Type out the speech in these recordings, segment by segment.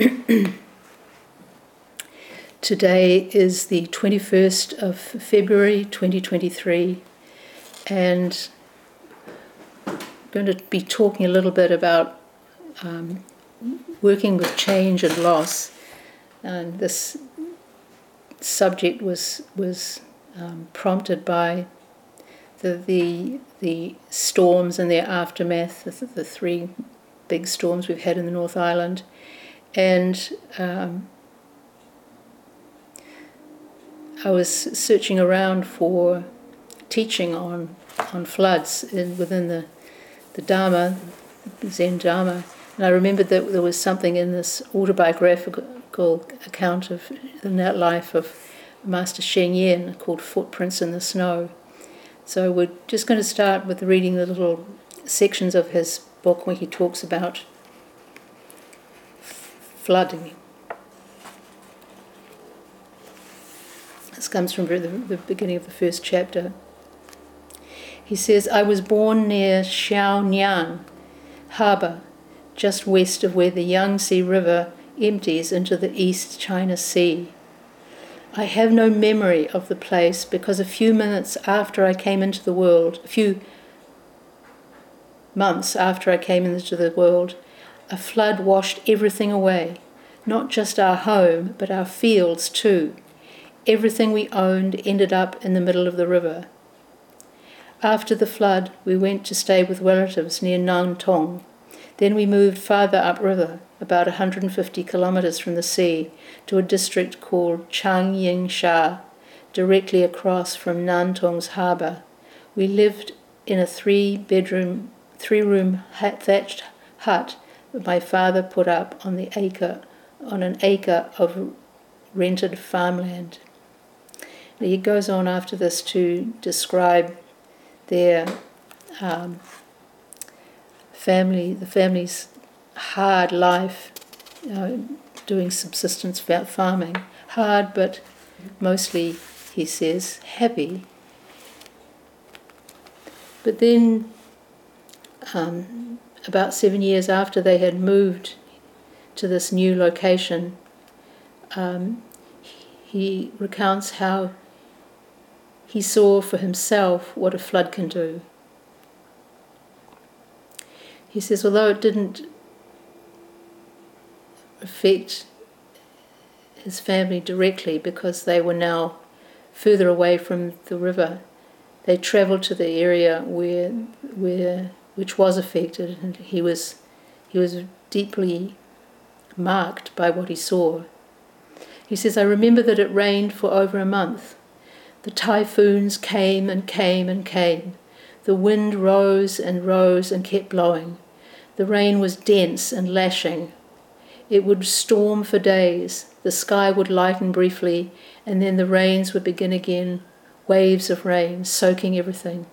Today is the 21st of February 2023, and I'm going to be talking a little bit about um, working with change and loss. And this subject was was um, prompted by the, the the storms and their aftermath, the, the, three big storms we've had in the North Island, and um, I was searching around for teaching on on floods in, within the the Dharma, Zen Dharma, and I remembered that there was something in this autobiographical account of the life of Master Sheng Yen called Footprints in the Snow. So we're just going to start with reading the little sections of his book where he talks about flooding. This comes from the, the beginning of the first chapter. He says, I was born near Xiaonian harbour, just west of where the Yangtze River empties into the East China Sea. I have no memory of the place because a few minutes after I came into the world, a few months after I came into the world, a flood washed everything away, not just our home, but our fields too. Everything we owned ended up in the middle of the river. After the flood, we went to stay with relatives near Nantong. Then we moved farther upriver about 150 kilometres from the sea, to a district called Changyinsha, directly across from Nantong's harbour. We lived in a three bedroom, three room thatched hut my father put up on the acre on an acre of rented farmland. He goes on after this to describe their um, family, the family's hard life uh, doing subsistence farming. Hard, but mostly, he says, happy. But then, um, about seven years after they had moved to this new location, um, he recounts how he saw for himself what a flood can do. He says, although it didn't affect his family directly because they were now further away from the river. They travelled to the area where, where, which was affected, and he was, he was deeply marked by what he saw. He says, I remember that it rained for over a month. The typhoons came and came and came. The wind rose and rose and kept blowing. The rain was dense and lashing. It would storm for days, the sky would lighten briefly, and then the rains would begin again waves of rain, soaking everything.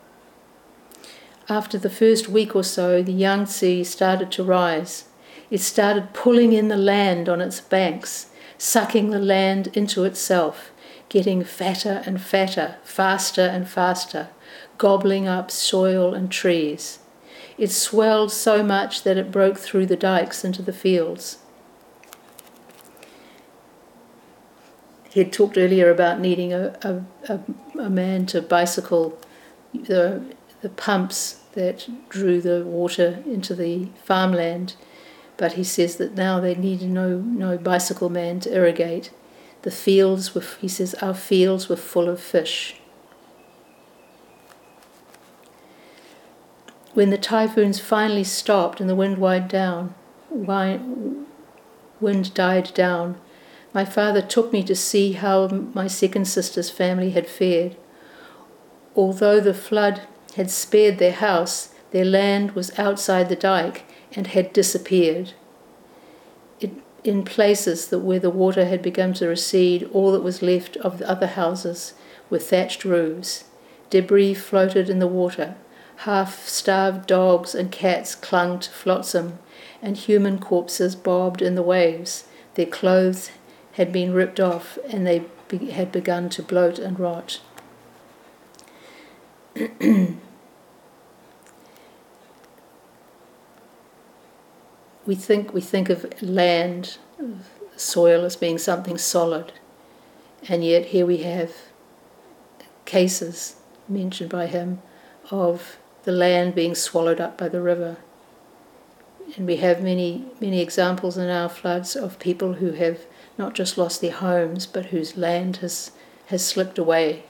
After the first week or so, the Yangtze started to rise. It started pulling in the land on its banks, sucking the land into itself, getting fatter and fatter, faster and faster, gobbling up soil and trees. It swelled so much that it broke through the dikes into the fields. he had talked earlier about needing a, a, a, a man to bicycle the, the pumps that drew the water into the farmland, but he says that now they need no, no bicycle man to irrigate. The fields were, he says, our fields were full of fish. When the typhoons finally stopped and the wind died down, wind died down, my father took me to see how my second sister's family had fared. Although the flood had spared their house, their land was outside the dike and had disappeared. It, in places that where the water had begun to recede, all that was left of the other houses were thatched roofs. Debris floated in the water. Half starved dogs and cats clung to flotsam, and human corpses bobbed in the waves. Their clothes had been ripped off and they be, had begun to bloat and rot. we think we think of land, soil as being something solid, and yet here we have cases mentioned by him of the land being swallowed up by the river. And we have many, many examples in our floods of people who have not just lost their homes, but whose land has, has slipped away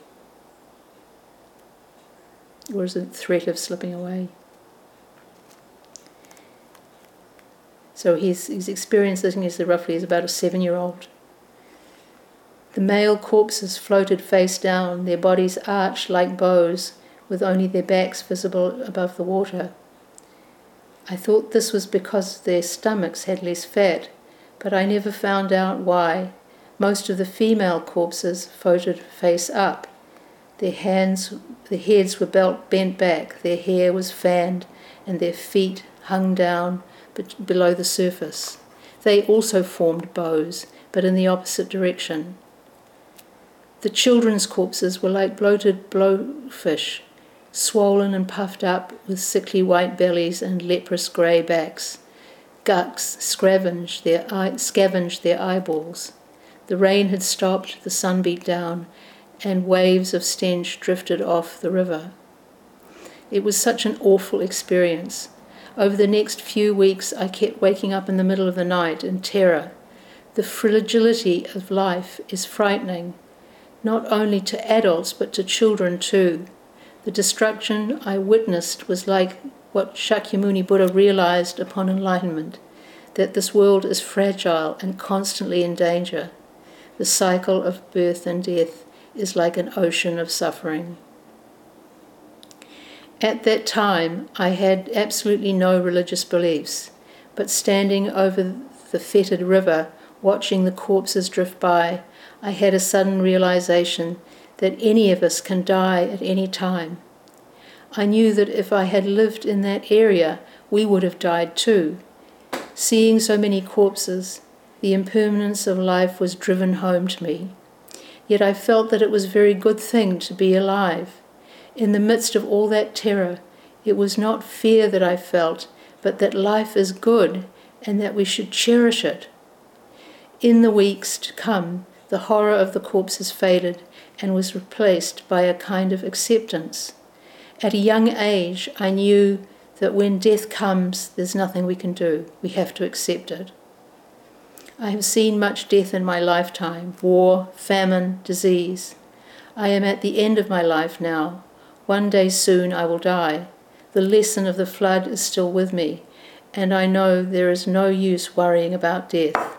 or is a threat of slipping away. So he's, he's experienced this, he's roughly is about a seven year old. The male corpses floated face down, their bodies arched like bows, with only their backs visible above the water. I thought this was because their stomachs had less fat, but I never found out why. Most of the female corpses floated face up. Their hands, their heads were bent back, their hair was fanned, and their feet hung down below the surface. They also formed bows, but in the opposite direction. The children's corpses were like bloated blowfish, swollen and puffed up with sickly white bellies and leprous grey backs. Gucks scavenged their, eye, scavenged their eyeballs. The rain had stopped, the sun beat down, and waves of stench drifted off the river. It was such an awful experience. Over the next few weeks, I kept waking up in the middle of the night in terror. The fragility of life is frightening, not only to adults but to children too. The destruction I witnessed was like what Shakyamuni Buddha realized upon enlightenment that this world is fragile and constantly in danger. The cycle of birth and death is like an ocean of suffering. At that time, I had absolutely no religious beliefs, but standing over the fetid river, watching the corpses drift by, I had a sudden realization that any of us can die at any time. I knew that if I had lived in that area, we would have died too. Seeing so many corpses, the impermanence of life was driven home to me. Yet I felt that it was a very good thing to be alive in the midst of all that terror, it was not fear that I felt, but that life is good and that we should cherish it. In the weeks to come, the horror of the corpses faded and was replaced by a kind of acceptance. At a young age, I knew that when death comes, there's nothing we can do. We have to accept it. I have seen much death in my lifetime war, famine, disease. I am at the end of my life now, one day soon I will die. The lesson of the flood is still with me, and I know there is no use worrying about death.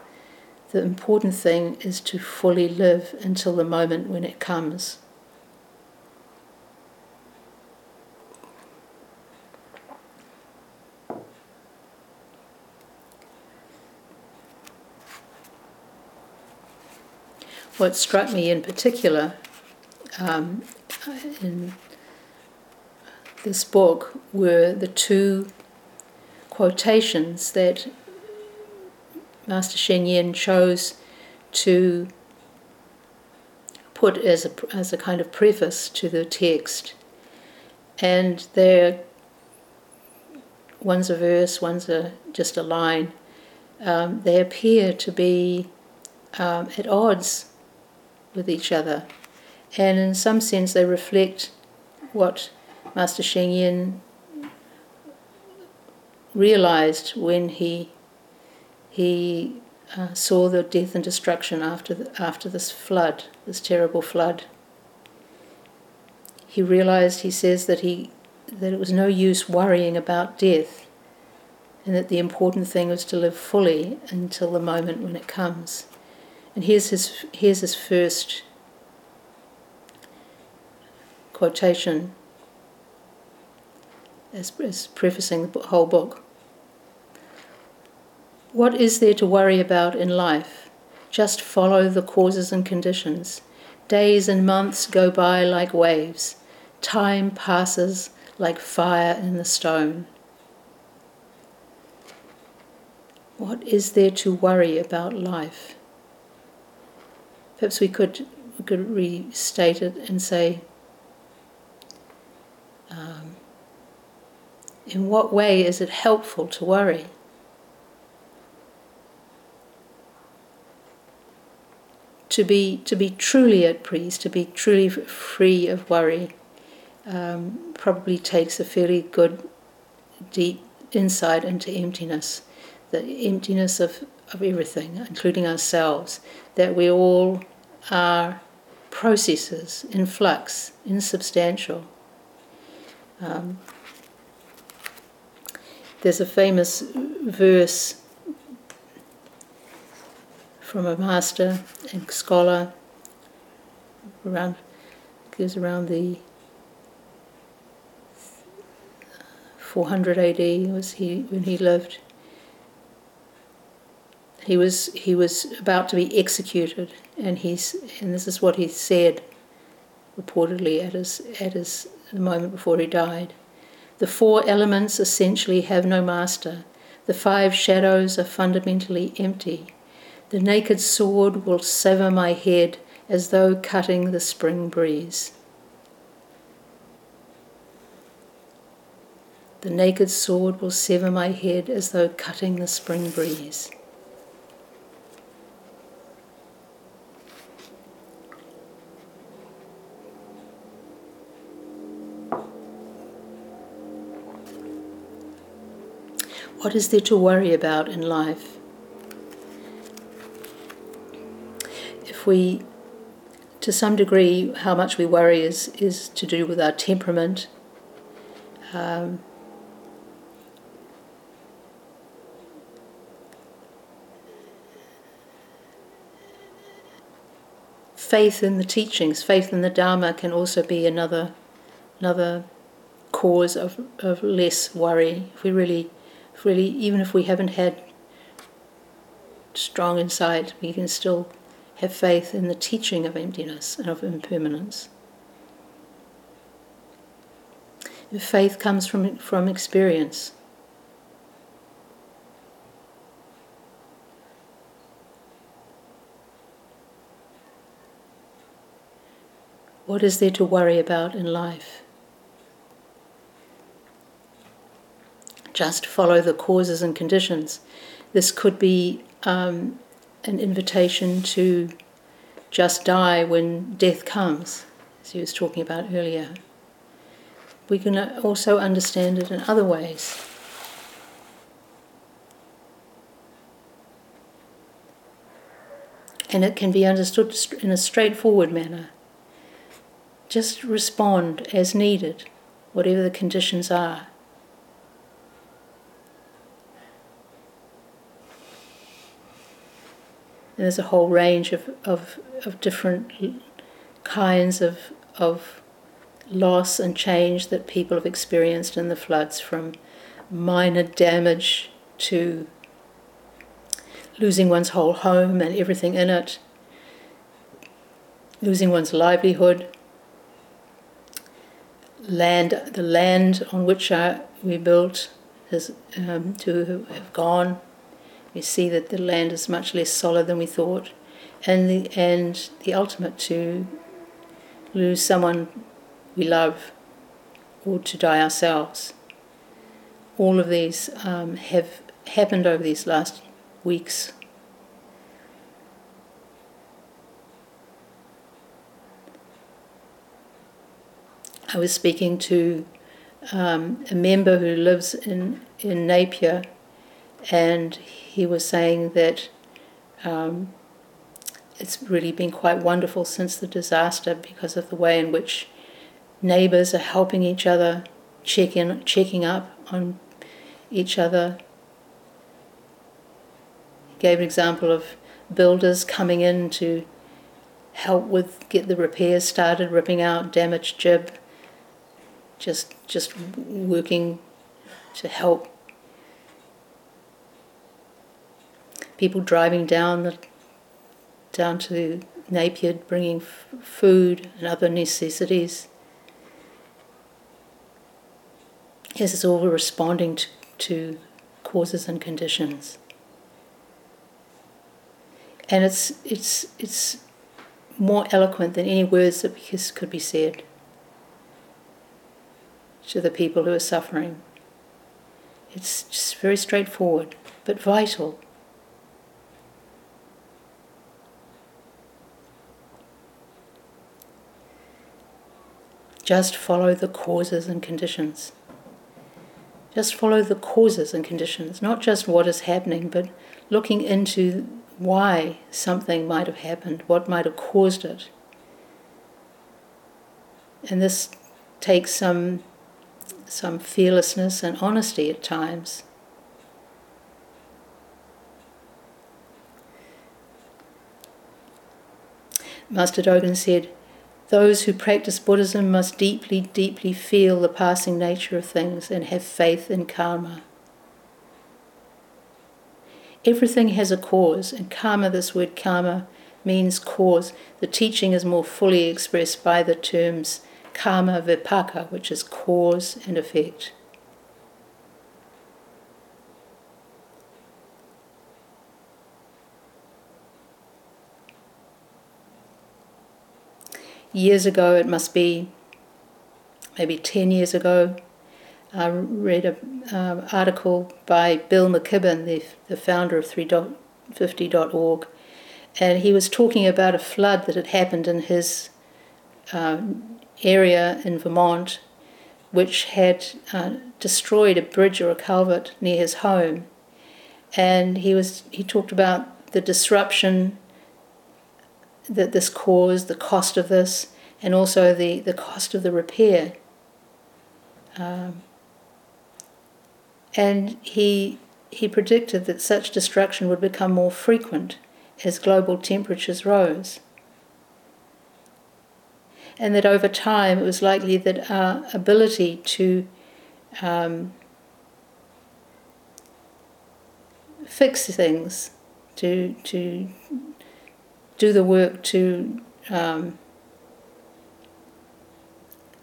The important thing is to fully live until the moment when it comes. What struck me in particular um, in this book were the two quotations that Master Sheng Yen chose to put as a, as a kind of preface to the text. And they're one's a verse, one's a, just a line. Um, they appear to be um, at odds with each other. And in some sense, they reflect what Master Sheng Yen realized when he he uh, saw the death and destruction after the, after this flood, this terrible flood. He realized, he says that he that it was no use worrying about death, and that the important thing was to live fully until the moment when it comes. And here's his here's his first quotation as, as prefacing the whole book. What is there to worry about in life? Just follow the causes and conditions. Days and months go by like waves. Time passes like fire in the stone. What is there to worry about life? Perhaps we could, we could restate it and say, um, in what way is it helpful to worry? To be, to be truly at peace, to be truly free of worry, um, probably takes a fairly good, deep insight into emptiness the emptiness of, of everything, including ourselves, that we all are processes in flux, insubstantial. Um, there's a famous verse from a master and scholar around goes around the 400 AD was he when he lived. He was he was about to be executed, and he's and this is what he said, reportedly at his at his the moment before he died. The four elements essentially have no master. The five shadows are fundamentally empty. The naked sword will sever my head as though cutting the spring breeze. The naked sword will sever my head as though cutting the spring breeze. What is there to worry about in life? if we, to some degree, how much we worry is, is to do with our temperament. Um, faith in the teachings, faith in the Dharma can also be another another cause of, of less worry. If we really, really, even if we haven't had strong insight, we can still have faith in the teaching of emptiness and of impermanence. Faith comes from, from experience. What is there to worry about in life? Just follow the causes and conditions. This could be um, an invitation to just die when death comes, as he was talking about earlier. We can also understand it in other ways. And it can be understood in a straightforward manner. Just respond as needed, whatever the conditions are. And there's a whole range of, of, of different kinds of, of loss and change that people have experienced in the floods, from minor damage to losing one's whole home and everything in it, losing one's livelihood, land, the land on which we built has um, to have gone, we see that the land is much less solid than we thought, and the and the ultimate to lose someone we love, or to die ourselves. All of these um, have happened over these last weeks. I was speaking to um, a member who lives in, in Napier and he was saying that um, it's really been quite wonderful since the disaster because of the way in which neighbours are helping each other, checking checking up on each other. He gave an example of builders coming in to help with get the repairs started, ripping out damaged gib, just just working to help people driving down the down to Napier bringing f- food and other necessities. Yes, it's all responding to, to causes and conditions. And it's, it's, it's more eloquent than any words that could be said to the people who are suffering. It's just very straightforward, but vital. Just follow the causes and conditions. Just follow the causes and conditions, not just what is happening, but looking into why something might have happened, what might have caused it. And this takes some, some fearlessness and honesty at times. Master Dogen said, Those who practice Buddhism must deeply, deeply feel the passing nature of things and have faith in karma. Everything has a cause, and karma, this word karma, means cause. The teaching is more fully expressed by the terms karma vipaka, which is cause and effect. Years ago, it must be maybe 10 years ago, I read an um, article by Bill McKibben, the, the founder of 350.org, and he was talking about a flood that had happened in his uh, area in Vermont, which had uh, destroyed a bridge or a culvert near his home. And he was he talked about the disruption that this caused, the cost of this, and also the, the cost of the repair. Um, and he, he predicted that such destruction would become more frequent as global temperatures rose. And that over time it was likely that our ability to um, fix things, to, to do the work to um,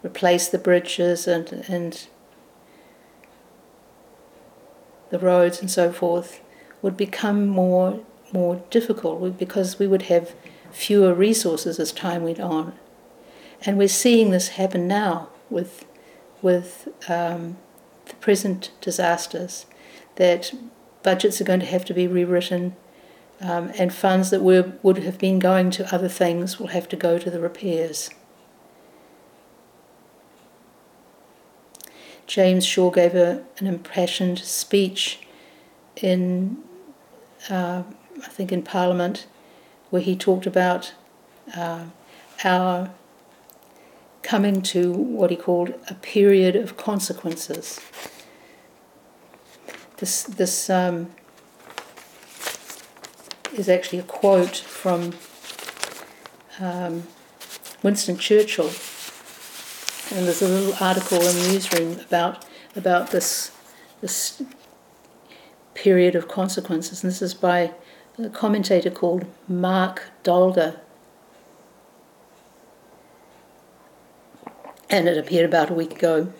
replace the bridges and, and the roads and so forth would become more more difficult because we would have fewer resources as time went on, and we're seeing this happen now with with um, the present disasters that budgets are going to have to be rewritten um, and funds that were, would have been going to other things will have to go to the repairs. James Shaw gave a, an impassioned speech in, uh, I think, in Parliament, where he talked about uh, our coming to what he called a period of consequences. This, this um, is actually a quote from um, Winston Churchill. And there's a little article in the newsroom about about this this period of consequences. And this is by a commentator called Marc Daalder. And it appeared about a week ago.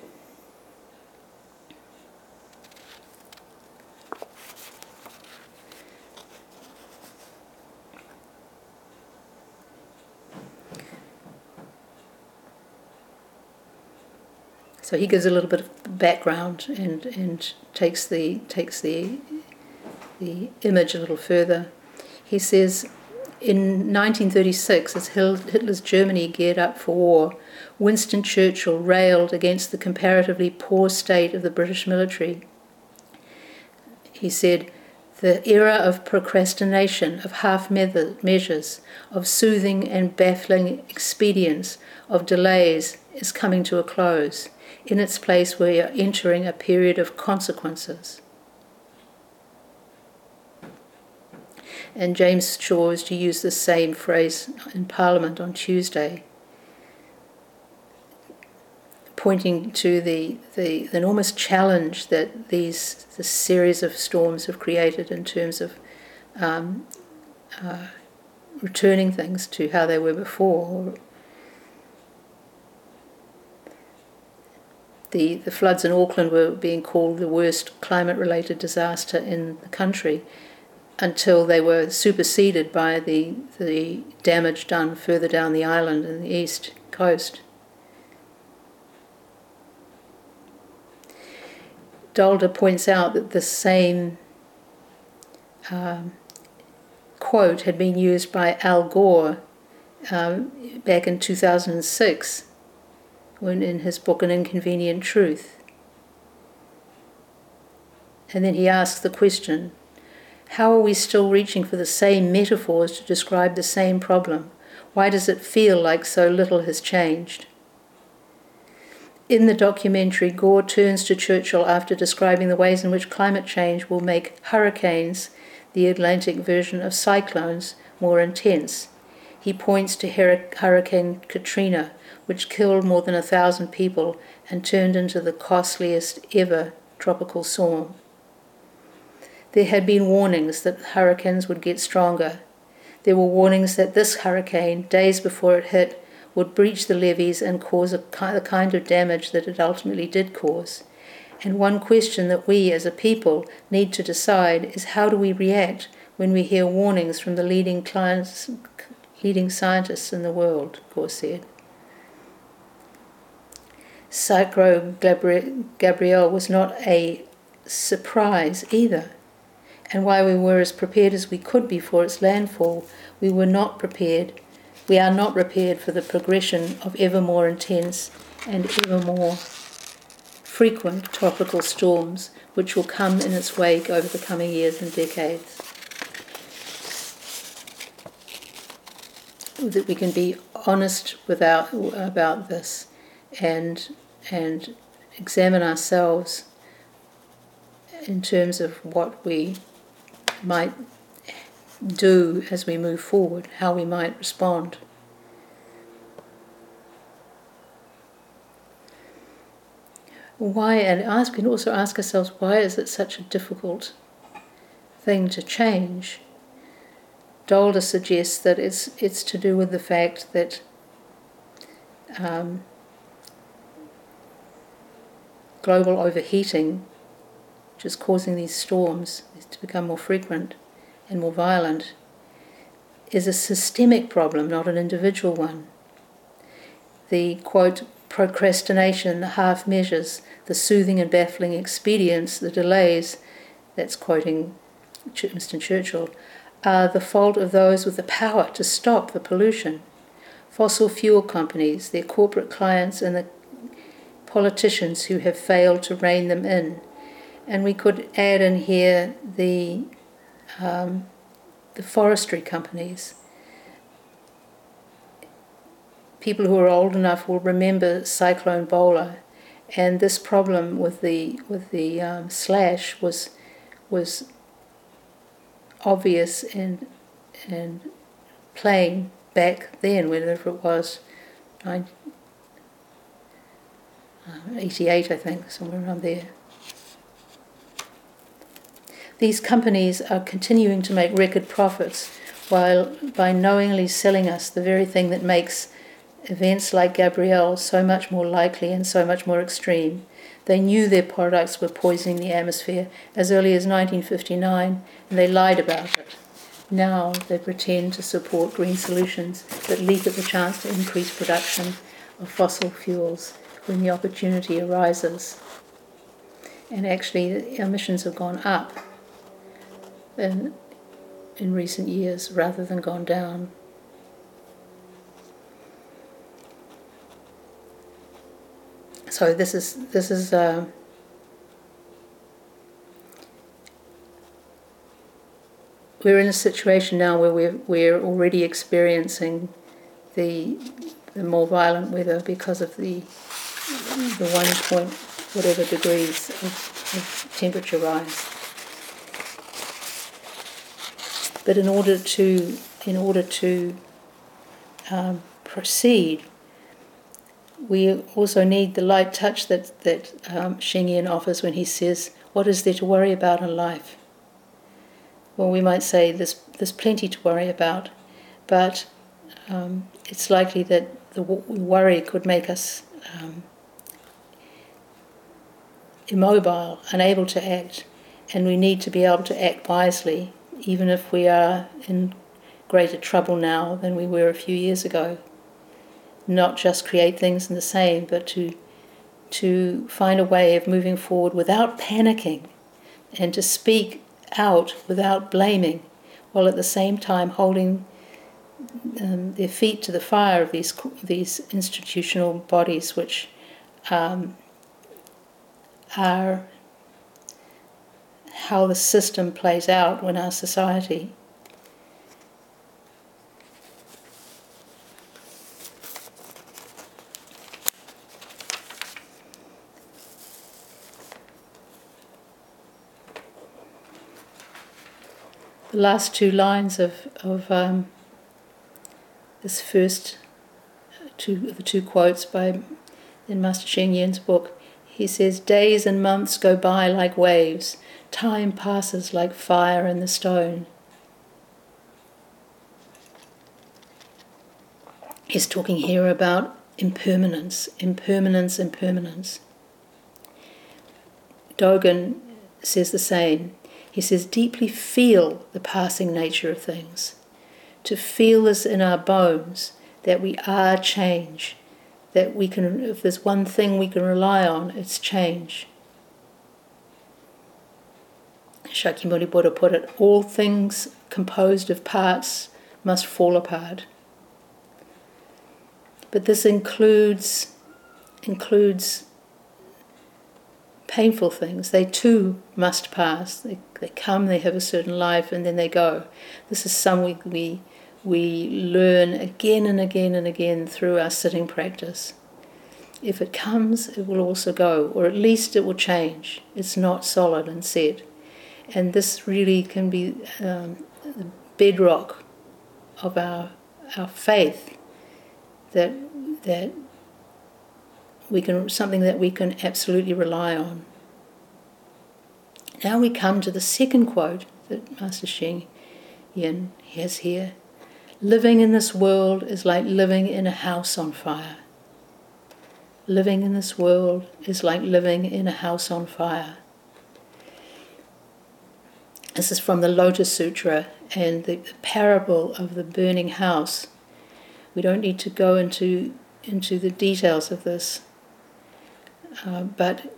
So he gives a little bit of background and, and takes the takes the the image a little further. He says, in 1936, as Hitler's Germany geared up for war, Winston Churchill railed against the comparatively poor state of the British military. He said, the era of procrastination, of half measures, of soothing and baffling expedients, of delays is coming to a close. In its place, we are entering a period of consequences. And James Shaw is to use the same phrase in Parliament on Tuesday, pointing to the, the, the enormous challenge that these this series of storms have created in terms of um, uh, returning things to how they were before, the, the floods in Auckland were being called the worst climate related disaster in the country until they were superseded by the, the damage done further down the island in the east coast. Daalder points out that the same um, quote had been used by Al Gore um, back in 2006 when in his book An Inconvenient Truth. And then he asks the question how are we still reaching for the same metaphors to describe the same problem? Why does it feel like so little has changed? In the documentary, Gore turns to Churchill after describing the ways in which climate change will make hurricanes, the Atlantic version of cyclones, more intense. He points to Hurricane Katrina, which killed more than a thousand people and turned into the costliest ever tropical storm. There had been warnings that hurricanes would get stronger. There were warnings that this hurricane, days before it hit, would breach the levees and cause a, the kind of damage that it ultimately did cause. And one question that we as a people need to decide is how do we react when we hear warnings from the leading clients, leading scientists in the world, Gore said. Cyclone Gabrielle was not a surprise either and while we were as prepared as we could be for its landfall, we were not prepared. We are not prepared for the progression of ever more intense and ever more frequent tropical storms which will come in its wake over the coming years and decades. That we can be honest without, about this and, and examine ourselves in terms of what we might do as we move forward, how we might respond. Why, and ask, we can also ask ourselves, why is it such a difficult thing to change? Daalder suggests that it's, it's to do with the fact that um, global overheating which is causing these storms to become more frequent and more violent, is a systemic problem, not an individual one. The quote, procrastination, the half measures, the soothing and baffling expedients, the delays, that's quoting Mr. Churchill, are the fault of those with the power to stop the pollution. Fossil fuel companies, their corporate clients, and the politicians who have failed to rein them in and we could add in here the um, the forestry companies. People who are old enough will remember Cyclone Bola, and this problem with the with the um, slash was was obvious and and plain back then, whenever it was, nine, uh, Uh, 88, I think, somewhere around there. These companies are continuing to make record profits while by knowingly selling us the very thing that makes events like Gabrielle so much more likely and so much more extreme. They knew their products were poisoning the atmosphere as early as 1959 and they lied about it. Now they pretend to support green solutions that leap at the chance to increase production of fossil fuels when the opportunity arises. And actually, emissions have gone up in, in recent years rather than gone down. So this is this is uh, we're in a situation now where we're we're already experiencing the the more violent weather because of the the one point whatever degrees of, of temperature rise. But in order to in order to um, proceed, we also need the light touch that that um, Sheng offers when he says, "What is there to worry about in life?" Well, we might say there's there's plenty to worry about, but um, it's likely that the worry could make us um, immobile, unable to act, and we need to be able to act wisely even if we are in greater trouble now than we were a few years ago. Not just create things in the same, but to to find a way of moving forward without panicking and to speak out without blaming, while at the same time holding um, their feet to the fire of these these institutional bodies, which um, are how the system plays out in our society. The last two lines of, of um, this first two the two quotes by in Master Sheng Yen's book. He says, Days and months go by like waves, time passes like fire in the stone. He's talking here about impermanence, impermanence, impermanence. Dogen says the same. He says, deeply feel the passing nature of things to feel this in our bones that we are change, that we can, if there's one thing we can rely on, it's change. Shakyamuni Buddha put it, all things composed of parts must fall apart. But this includes includes painful things. They too must pass. They, they come, they have a certain life, and then they go. This is something we we learn again and again and again through our sitting practice. If it comes, it will also go, or at least it will change. It's not solid and set. And this really can be um, the bedrock of our, our faith that, that we can, something that we can absolutely rely on. Now we come to the second quote that Master Sheng Yen has here. Living in this world is like living in a house on fire. Living in this world is like living in a house on fire. This is from the Lotus Sutra and the, the parable of the burning house. We don't need to go into, into the details of this, uh, but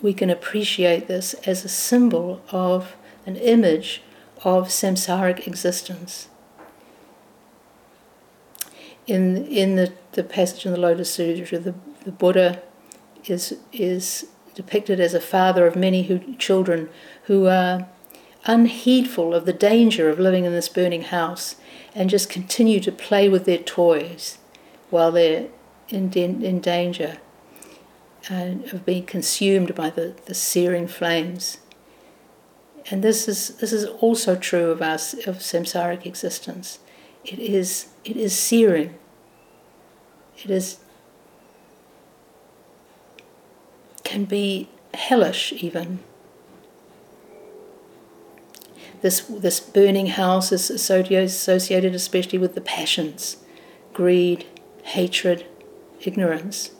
we can appreciate this as a symbol of an image of samsaric existence. In, in the, the passage in the Lotus Sutra, the, the Buddha is, is depicted as a father of many who, children who are unheedful of the danger of living in this burning house and just continue to play with their toys while they're in, in danger and of being consumed by the, the searing flames. And this is this is also true of our of samsaric existence. It is it is searing. It is can be hellish even. This this burning house is associated especially with the passions, greed, hatred, ignorance.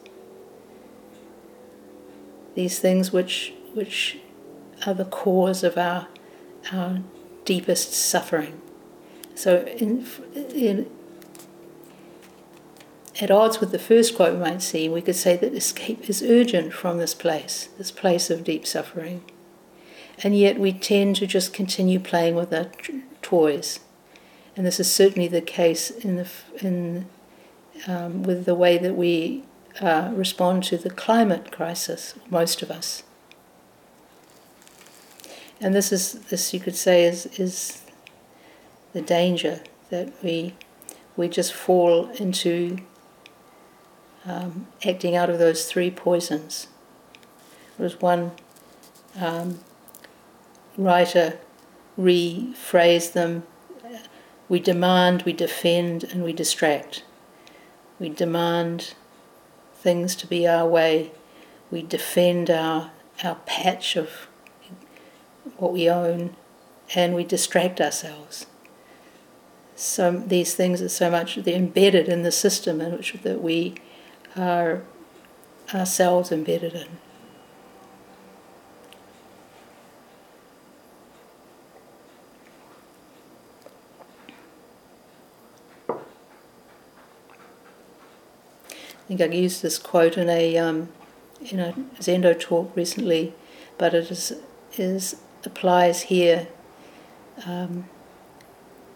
These things which which are the cause of our, our deepest suffering. So, in, in, at odds with the first quote we might see, we could say that escape is urgent from this place, this place of deep suffering. And yet we tend to just continue playing with our t- toys. And this is certainly the case in the, in, um, with the way that we uh, respond to the climate crisis, most of us. And this is this you could say is is the danger that we we just fall into um, acting out of those three poisons. There was one um, writer rephrased them we demand, we defend, and we distract. We demand things to be our way. We defend our, our patch of what we own, and we distract ourselves. So these things are so much they're embedded in the system in which that we are ourselves embedded in. I think I used this quote in a um, in a Zendo talk recently, but it is is applies here. Um,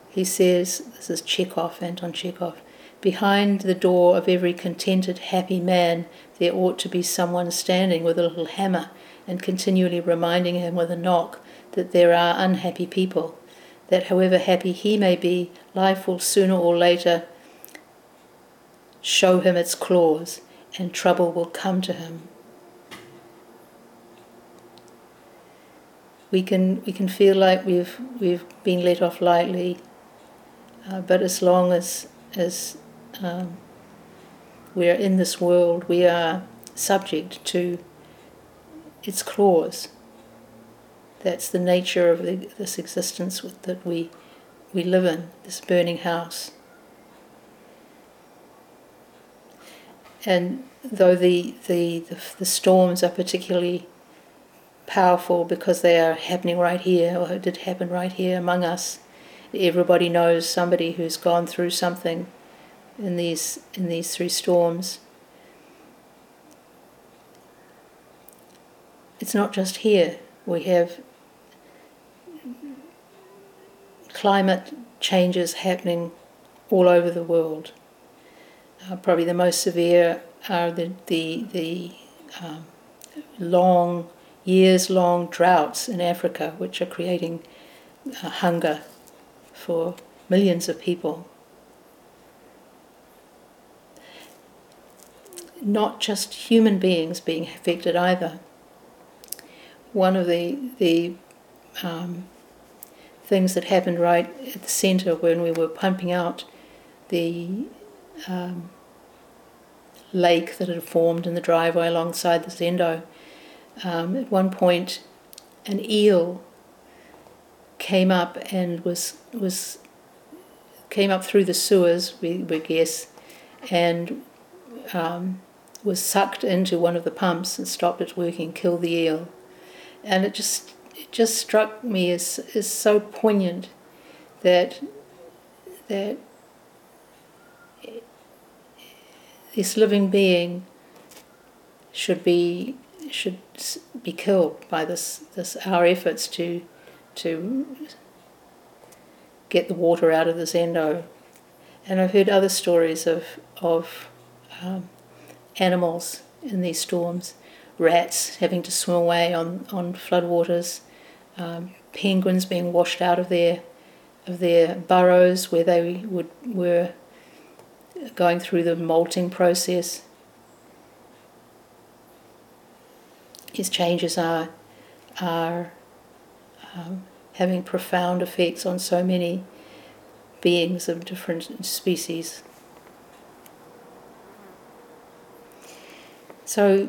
he says, this is Chekhov, Anton Chekhov, behind the door of every contented, happy man, there ought to be someone standing with a little hammer and continually reminding him with a knock that there are unhappy people, that however happy he may be, life will sooner or later show him its claws and trouble will come to him. We can, we can feel like we've, we've been let off lightly, uh, but as long as, as um, we are in this world, we are subject to its claws. That's the nature of the, this existence that we, we live in, this burning house. And though the, the, the, the storms are particularly powerful because they are happening right here, or did happen right here among us, everybody knows somebody who's gone through something in these in these three storms. It's not just here. We have climate changes happening all over the world. Uh, probably the most severe are the the the um, long years long droughts in Africa, which are creating uh, hunger for millions of people. Not just human beings being affected either. One of the the um, things that happened right at the centre when we were pumping out the um, lake that had formed in the driveway alongside the Zendo. Um, at one point, an eel came up and was was came up through the sewers, we, we guess, and um, was sucked into one of the pumps and stopped its working, killed the eel, and it just it just struck me as as so poignant that that this living being should be should be killed by this this our efforts to to get the water out of the zendo. And I've heard other stories of of um, animals in these storms, rats having to swim away on on floodwaters, um, penguins being washed out of their of their burrows where they would were going through the molting process. These changes are are um, having profound effects on so many beings of different species. So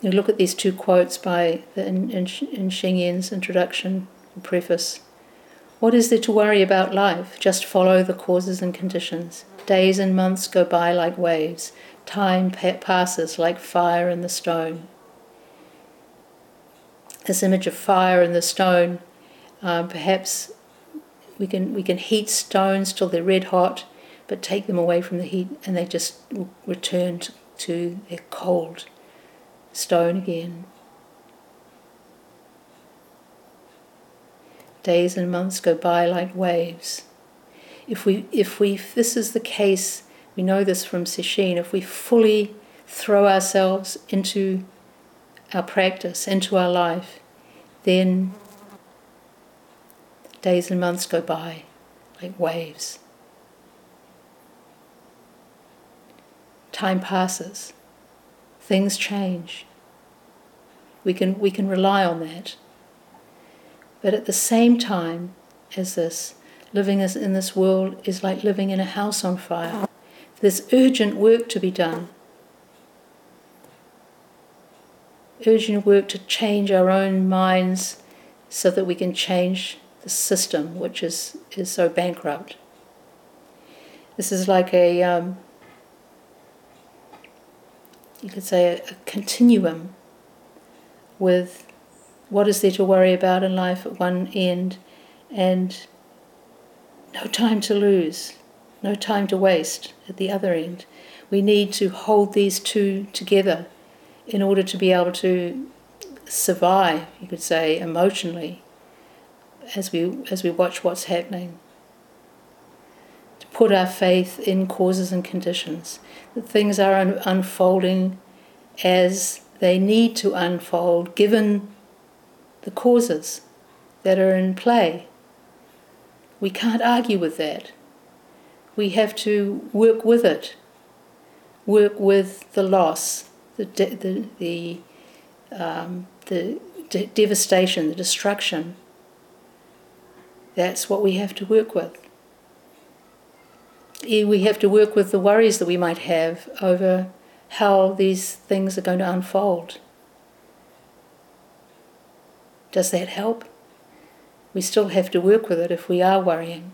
you look at these two quotes by the, in, in, in Sheng Yen's introduction and preface. What is there to worry about life? Just follow the causes and conditions. Days and months go by like waves. Time passes like fire in the stone. This image of fire and the stone, uh, perhaps we can we can heat stones till they're red hot, but take them away from the heat and they just return to, their cold stone again. Days and months go by like waves. If we, if we, if this is the case, we know this from Sesshin, if we fully throw ourselves into our practice, into our life, then days and months go by like waves. Time passes, things change. We can, we can rely on that. But at the same time as this, living in this world is like living in a house on fire. There's urgent work to be done. Urgent work to change our own minds so that we can change the system which is, is so bankrupt. This is like a, um, you could say, a, a continuum with what is there to worry about in life at one end, and no time to lose, no time to waste at the other end. We need to hold these two together in order to be able to survive, you could say, emotionally as we as we watch what's happening. To put our faith in causes and conditions. That things are un- unfolding as they need to unfold given the causes that are in play. We can't argue with that. We have to work with it, work with the loss, the, de- the, the, um, the de- devastation, the destruction. That's what we have to work with. We have to work with the worries that we might have over how these things are going to unfold. Does that help? We still have to work with it if we are worrying.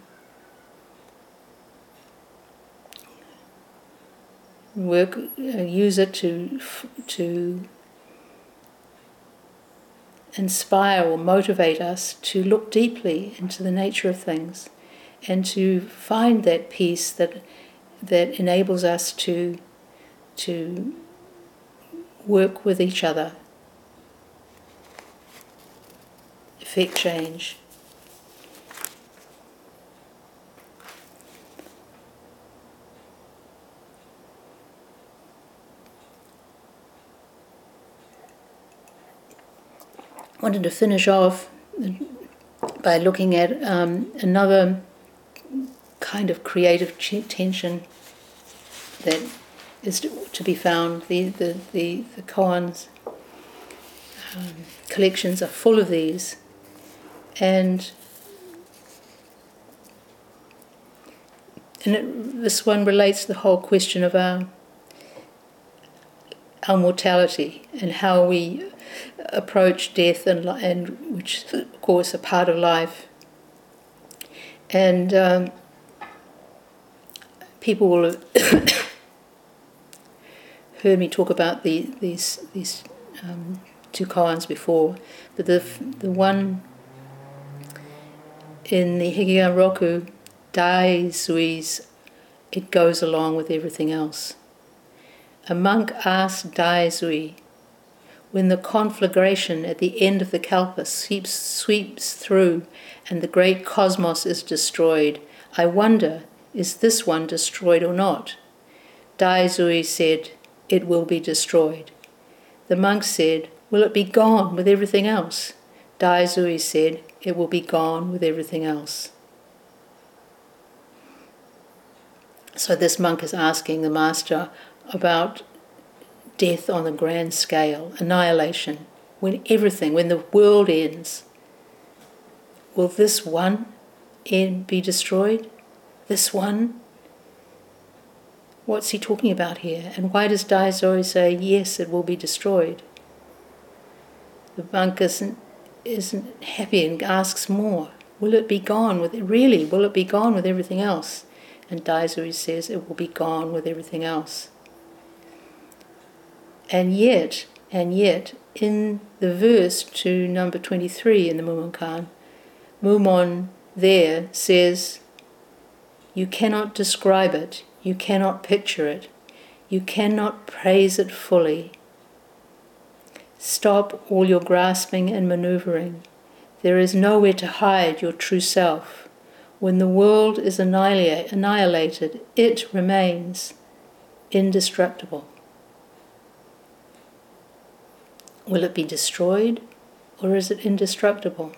Work, uh, use it to to inspire or motivate us to look deeply into the nature of things and to find that peace that that enables us to to work with each other. Effect change wanted to finish off by looking at um, another kind of creative tension that is to be found. The the the, the koans um, collections are full of these, and and it, this one relates to the whole question of our our mortality and how we approach death and, and which of course are part of life. And um, people will have heard me talk about the, these these um, two koans before, but the the one in the Hekigan Roku, Dai Zui's, it goes along with everything else. A monk asked Dai Zui, when the conflagration at the end of the kalpa sweeps, sweeps through and the great cosmos is destroyed, I wonder, is this one destroyed or not? Dai Zui said, It will be destroyed. The monk said, Will it be gone with everything else? Dai Zui said, It will be gone with everything else. So this monk is asking the master about death on a grand scale, annihilation, when everything, when the world ends, will this one end be destroyed? This one? What's he talking about here? And why does Dai Zui say, yes, it will be destroyed? The monk isn't, isn't happy and asks more. Will it be gone with it? Really, will it be gone with everything else? And Dai Zui says, it will be gone with everything else. And yet, and yet, in the verse to number 23 in the Mumonkan, Mumon there says, You cannot describe it, you cannot picture it, you cannot praise it fully. Stop all your grasping and maneuvering. There is nowhere to hide your true self. When the world is annihilated, it remains indestructible. Will it be destroyed or is it indestructible?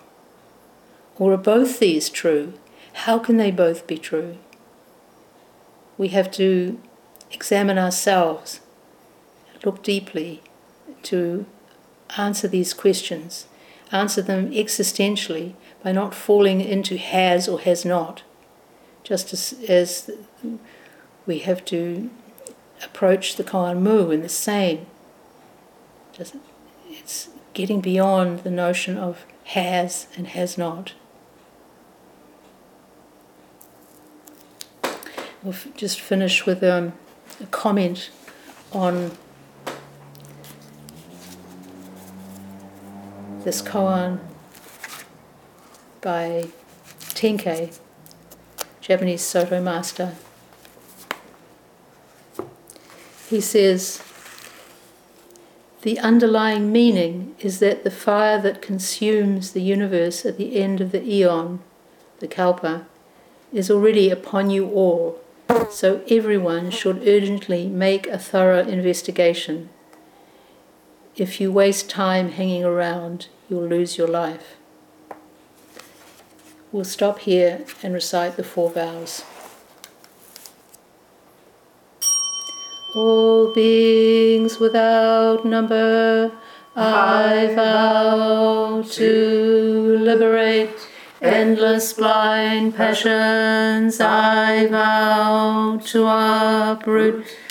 Or are both these true? How can they both be true? We have to examine ourselves, look deeply to answer these questions, answer them existentially by not falling into has or has not, just as, as we have to approach the Koan Mu in the same. Just it's getting beyond the notion of has and has not. We'll f- just finish with um, a comment on this koan by Tenkei, Japanese Soto master. He says, the underlying meaning is that the fire that consumes the universe at the end of the eon, the kalpa, is already upon you all, so everyone should urgently make a thorough investigation. If you waste time hanging around, you'll lose your life. We'll stop here and recite the four vows. All beings without number, I vow to liberate endless blind passions. I vow to uproot